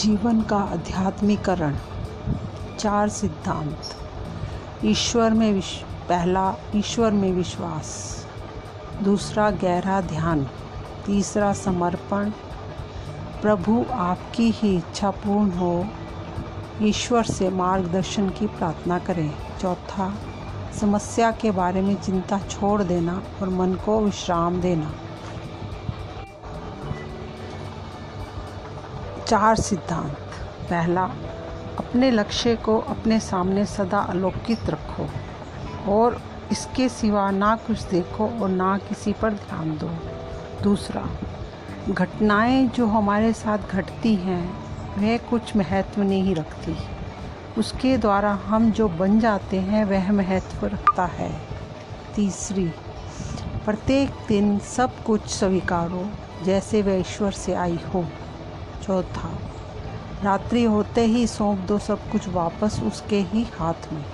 जीवन का आध्यात्मिकरण। चार सिद्धांत। ईश्वर में विश, पहला, ईश्वर में विश्वास। दूसरा, गहरा ध्यान। तीसरा, समर्पण। प्रभु आपकी ही इच्छा पूर्ण हो। ईश्वर से मार्गदर्शन की प्रार्थना करें। चौथा, समस्या के बारे में चिंता छोड़ देना और मन को विश्राम देना। चार सिद्धांत। पहला, अपने लक्ष्य को अपने सामने सदा अलौकित रखो और इसके सिवा ना कुछ देखो और ना किसी पर ध्यान दो। दूसरा, घटनाएँ जो हमारे साथ घटती हैं, वह कुछ महत्व नहीं रखती। उसके द्वारा हम जो बन जाते हैं, वह महत्व रखता है। तीसरी, प्रत्येक दिन सब कुछ स्वीकारो, जैसे वह ईश्वर से आई हो। चौथा रात्रि होते ही सौंप दो सब कुछ वापस उसके ही हाथ में।